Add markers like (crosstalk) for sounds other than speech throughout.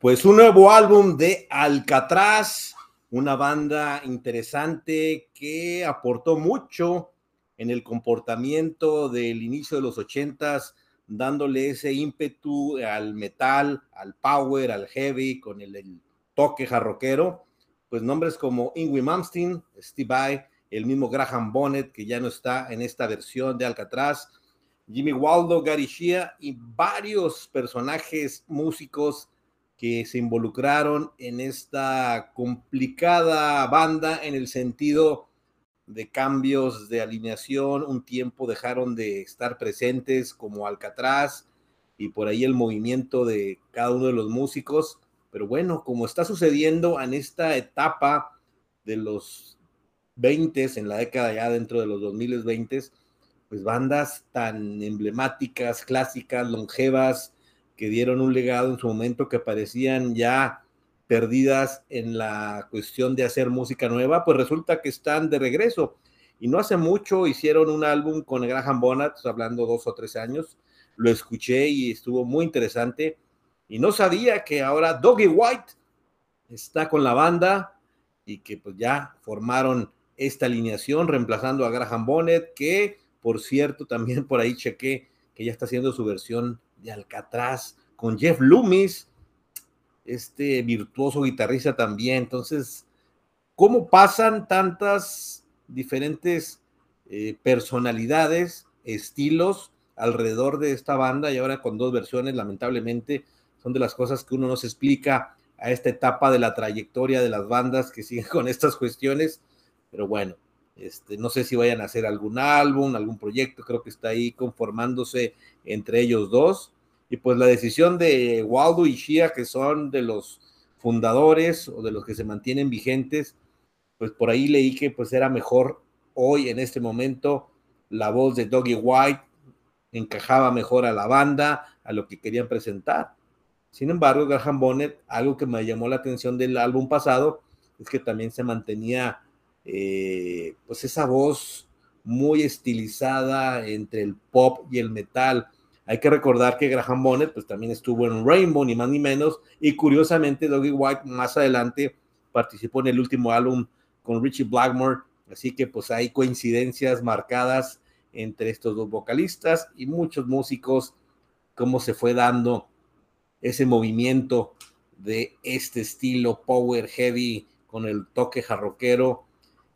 Pues un nuevo álbum de Alcatraz, una banda interesante que aportó mucho en el comportamiento del inicio de los ochentas, dándole ese ímpetu al metal, al power, al heavy, con el, toque jarroquero. Pues nombres como Ingrid Malmsteen, Steve Vai, el mismo Graham Bonnet, que ya no está en esta versión de Alcatraz, Jimmy Waldo, Gary Shea y varios personajes músicos que se involucraron en esta complicada banda en el sentido de cambios de alineación, un tiempo dejaron de estar presentes como Alcatraz y por ahí el movimiento de cada uno de los músicos, pero bueno, como está sucediendo en esta etapa de los 20 en la década ya dentro de los 2020, pues bandas tan emblemáticas, clásicas, longevas, que dieron un legado en su momento que parecían ya perdidas en la cuestión de hacer música nueva, pues resulta que están de regreso. Y no hace mucho hicieron un álbum con Graham Bonnet, hablando dos o tres años. Lo escuché y estuvo muy interesante. Y no sabía que ahora Doggy White está con la banda y que pues ya formaron esta alineación reemplazando a Graham Bonnet, que por cierto también por ahí chequé que ya está haciendo su versión de Alcatraz, con Jeff Loomis, este virtuoso guitarrista también. Entonces, ¿cómo pasan tantas diferentes eh, personalidades, estilos alrededor de esta banda y ahora con dos versiones, lamentablemente, son de las cosas que uno no se explica a esta etapa de la trayectoria de las bandas que siguen con estas cuestiones, pero bueno, este, no sé si vayan a hacer algún álbum, algún proyecto, creo que está ahí conformándose entre ellos dos. Y pues la decisión de Waldo y Shia, que son de los fundadores o de los que se mantienen vigentes, pues por ahí leí que pues era mejor hoy, en este momento, la voz de Doggy White encajaba mejor a la banda, a lo que querían presentar. Sin embargo, Graham Bonnet, algo que me llamó la atención del álbum pasado, es que también se mantenía eh, pues esa voz muy estilizada entre el pop y el metal. Hay que recordar que Graham Bonnet pues también estuvo en Rainbow, ni más ni menos, y curiosamente Doggy White más adelante participó en el último álbum con Richie Blackmore, así que pues hay coincidencias marcadas entre estos dos vocalistas y muchos músicos, cómo se fue dando ese movimiento de este estilo power heavy con el toque jarroquero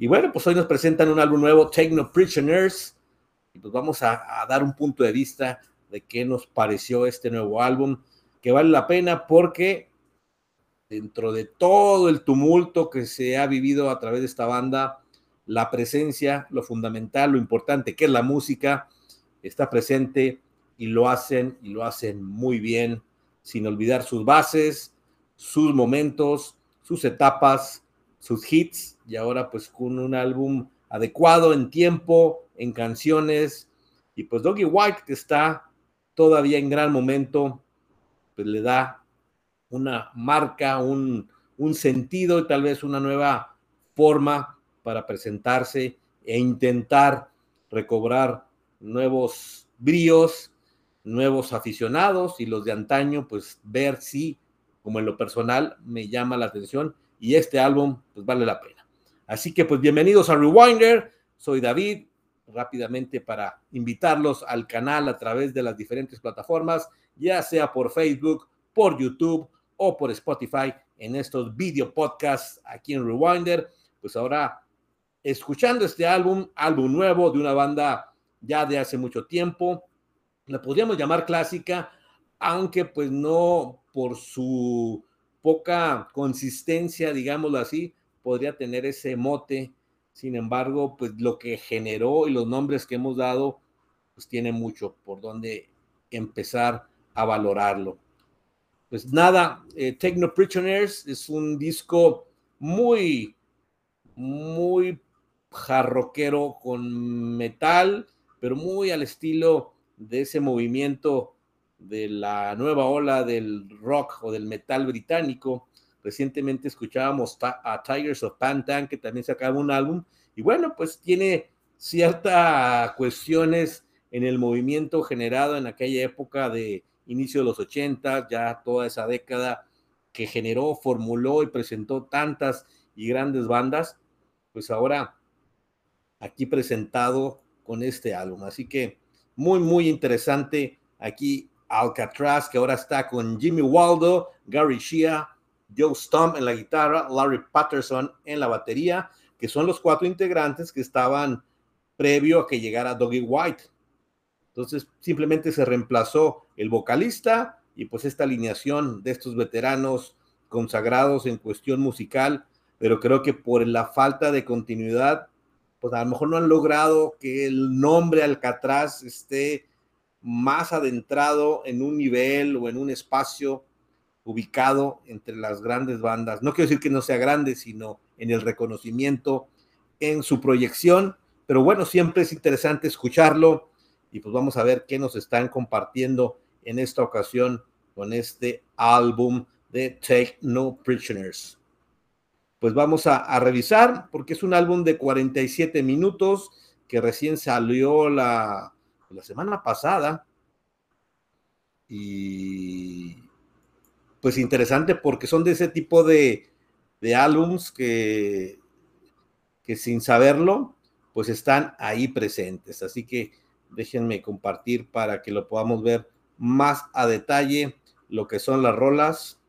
y bueno, pues hoy nos presentan un álbum nuevo, Techno Prisoners, y pues vamos a, dar un punto de vista de qué nos pareció este nuevo álbum, que vale la pena porque dentro de todo el tumulto que se ha vivido a través de esta banda, la presencia, lo fundamental, lo importante que es la música, está presente y lo hacen y lo hacen muy bien, sin olvidar sus bases, sus momentos, sus etapas, sus hits y ahora pues con un álbum adecuado en tiempo, en canciones. Y pues Doggy White que está todavía en gran momento, pues le da una marca, un, un sentido y tal vez una nueva forma para presentarse e intentar recobrar nuevos bríos, nuevos aficionados y los de antaño, pues ver si, como en lo personal, me llama la atención y este álbum pues vale la pena. Así que pues bienvenidos a Rewinder, soy David, rápidamente para invitarlos al canal a través de las diferentes plataformas, ya sea por Facebook, por YouTube o por Spotify en estos video podcasts aquí en Rewinder. Pues ahora escuchando este álbum, álbum nuevo de una banda ya de hace mucho tiempo, la podríamos llamar clásica, aunque pues no por su poca consistencia, digámoslo así, podría tener ese mote. Sin embargo, pues lo que generó y los nombres que hemos dado, pues tiene mucho por donde empezar a valorarlo. Pues nada, eh, Prisoners es un disco muy, muy jarroquero con metal, pero muy al estilo de ese movimiento de la nueva ola del rock o del metal británico. Recientemente escuchábamos a Tigers of Pantan, que también sacaba un álbum, y bueno, pues tiene ciertas cuestiones en el movimiento generado en aquella época de inicio de los 80, ya toda esa década que generó, formuló y presentó tantas y grandes bandas, pues ahora aquí presentado con este álbum. Así que muy, muy interesante aquí Alcatraz, que ahora está con Jimmy Waldo, Gary Shea, Joe Stump en la guitarra, Larry Patterson en la batería, que son los cuatro integrantes que estaban previo a que llegara Doggy White. Entonces simplemente se reemplazó el vocalista y pues esta alineación de estos veteranos consagrados en cuestión musical, pero creo que por la falta de continuidad, pues a lo mejor no han logrado que el nombre Alcatraz esté más adentrado en un nivel o en un espacio ubicado entre las grandes bandas. No quiero decir que no sea grande, sino en el reconocimiento, en su proyección, pero bueno, siempre es interesante escucharlo y pues vamos a ver qué nos están compartiendo en esta ocasión con este álbum de Take No Prisoners. Pues vamos a, revisar porque es un álbum de 47 minutos que recién salió la, la semana pasada y pues interesante porque son de ese tipo de, de álbums que, que sin saberlo pues están ahí presentes. Así que déjenme compartir para que lo podamos ver más a detalle lo que son las rolas.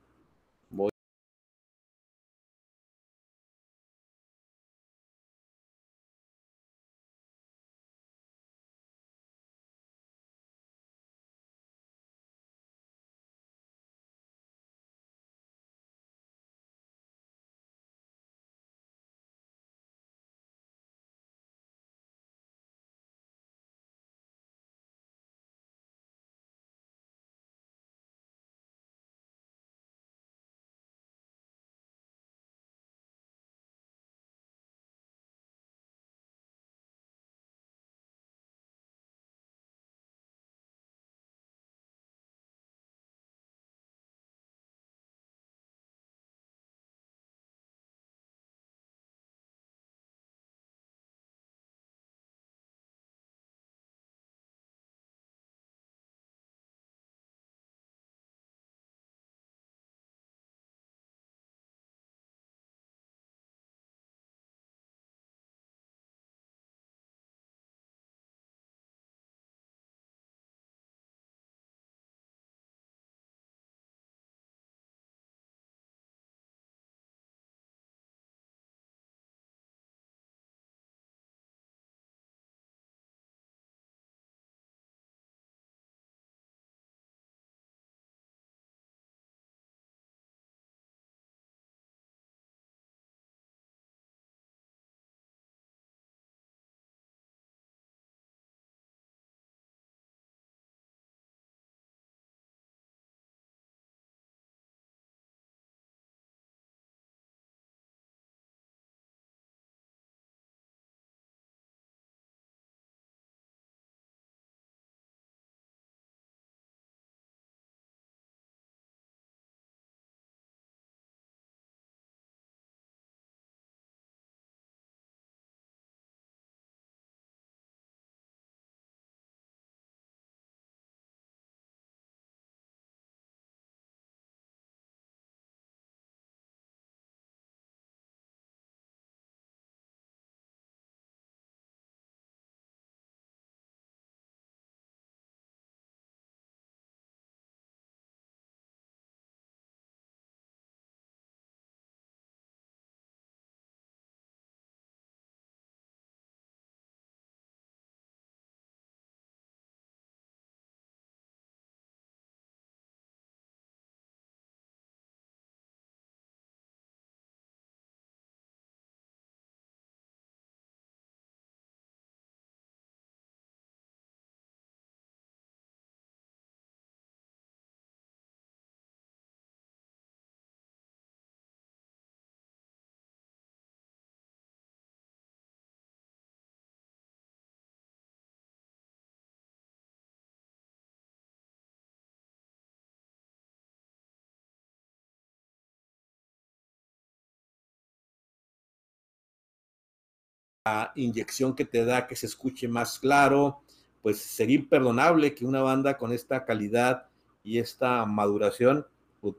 Inyección que te da que se escuche más claro, pues sería imperdonable que una banda con esta calidad y esta maduración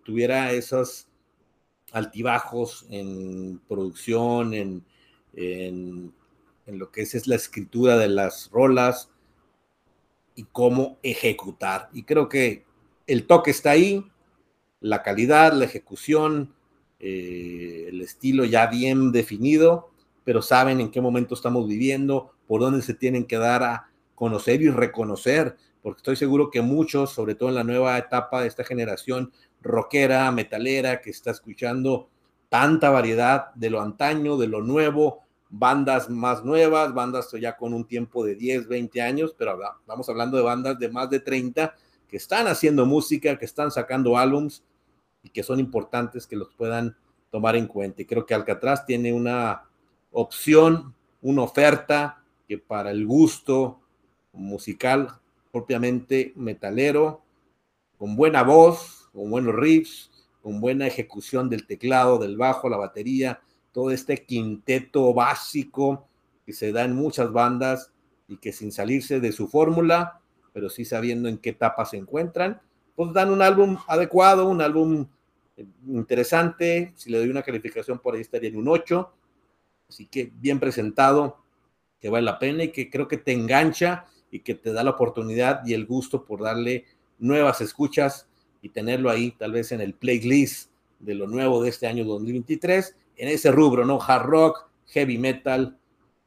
tuviera esos altibajos en producción, en, en, lo que es, es la escritura de las rolas y cómo ejecutar. Y creo que el toque está ahí, la calidad, la ejecución, eh, el estilo ya bien definido, pero saben en qué momento estamos viviendo, por dónde se tienen que dar a conocer y reconocer, porque estoy seguro que muchos, sobre todo en la nueva etapa de esta generación rockera, metalera, que está escuchando tanta variedad de lo antaño, de lo nuevo, bandas más nuevas, bandas ya con un tiempo de 10, 20 años, pero vamos hablando de bandas de más de 30 que están haciendo música, que están sacando álbums y que son importantes que los puedan tomar en cuenta. Y creo que Alcatraz tiene una opción, una oferta que para el gusto musical propiamente metalero, con buena voz, con buenos riffs, con buena ejecución del teclado, del bajo, la batería, todo este quinteto básico que se da en muchas bandas y que sin salirse de su fórmula, pero sí sabiendo en qué etapa se encuentran, pues dan un álbum adecuado, un álbum eh, interesante. Si le doy una calificación por ahí estaría en un 8. Así que bien presentado, que vale la pena y que creo que te engancha y que te da la oportunidad y el gusto por darle nuevas escuchas y tenerlo ahí tal vez en el playlist de lo nuevo de este año 2023, en ese rubro, ¿no? Hard rock, heavy metal,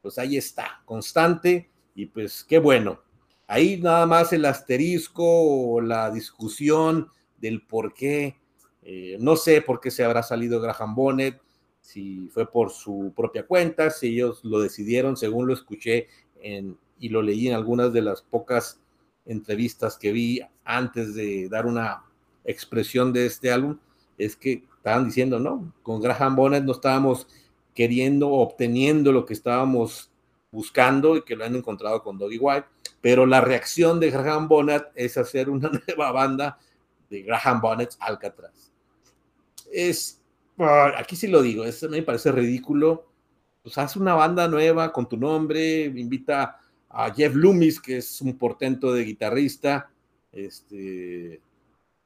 pues ahí está, constante y pues qué bueno. Ahí nada más el asterisco o la discusión del por qué, eh, no sé por qué se habrá salido Graham Bonnet, si fue por su propia cuenta, si ellos lo decidieron, según lo escuché en, y lo leí en algunas de las pocas entrevistas que vi antes de dar una expresión de este álbum, es que estaban diciendo, no, con Graham Bonnet no estábamos queriendo, obteniendo lo que estábamos buscando y que lo han encontrado con Doggy White pero la reacción de Graham Bonnet es hacer una (laughs) nueva banda de Graham Bonnet Alcatraz. Es, aquí sí lo digo, eso me parece ridículo. Pues haz una banda nueva con tu nombre, invita a Jeff Loomis, que es un portento de guitarrista, este,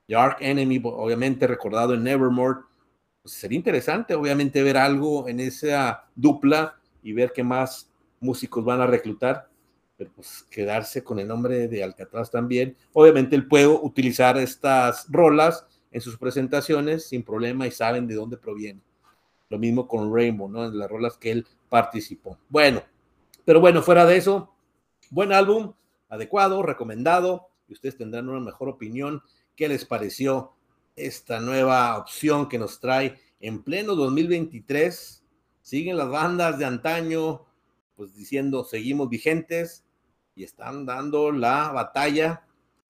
Dark Enemy, obviamente recordado en Nevermore. Pues sería interesante, obviamente, ver algo en esa dupla y ver qué más músicos van a reclutar pues quedarse con el nombre de Alcatraz también. Obviamente él puede utilizar estas rolas en sus presentaciones sin problema y saben de dónde proviene. Lo mismo con Rainbow, ¿no? En las rolas que él participó. Bueno, pero bueno, fuera de eso, buen álbum, adecuado, recomendado, y ustedes tendrán una mejor opinión. ¿Qué les pareció esta nueva opción que nos trae en pleno 2023? Siguen las bandas de antaño, pues diciendo, seguimos vigentes, y están dando la batalla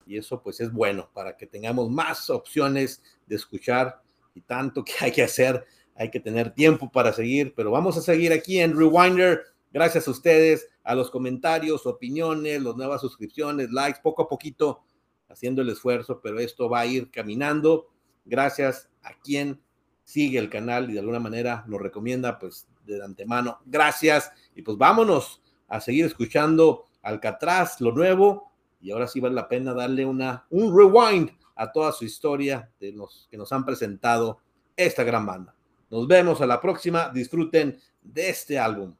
y eso pues es bueno para que tengamos más opciones de escuchar y tanto que hay que hacer, hay que tener tiempo para seguir, pero vamos a seguir aquí en Rewinder. Gracias a ustedes, a los comentarios, opiniones, las nuevas suscripciones, likes, poco a poquito haciendo el esfuerzo, pero esto va a ir caminando. Gracias a quien sigue el canal y de alguna manera lo recomienda, pues de antemano. Gracias y pues vámonos a seguir escuchando Alcatraz, lo nuevo, y ahora sí vale la pena darle una, un rewind a toda su historia de los que nos han presentado esta gran banda. Nos vemos a la próxima, disfruten de este álbum.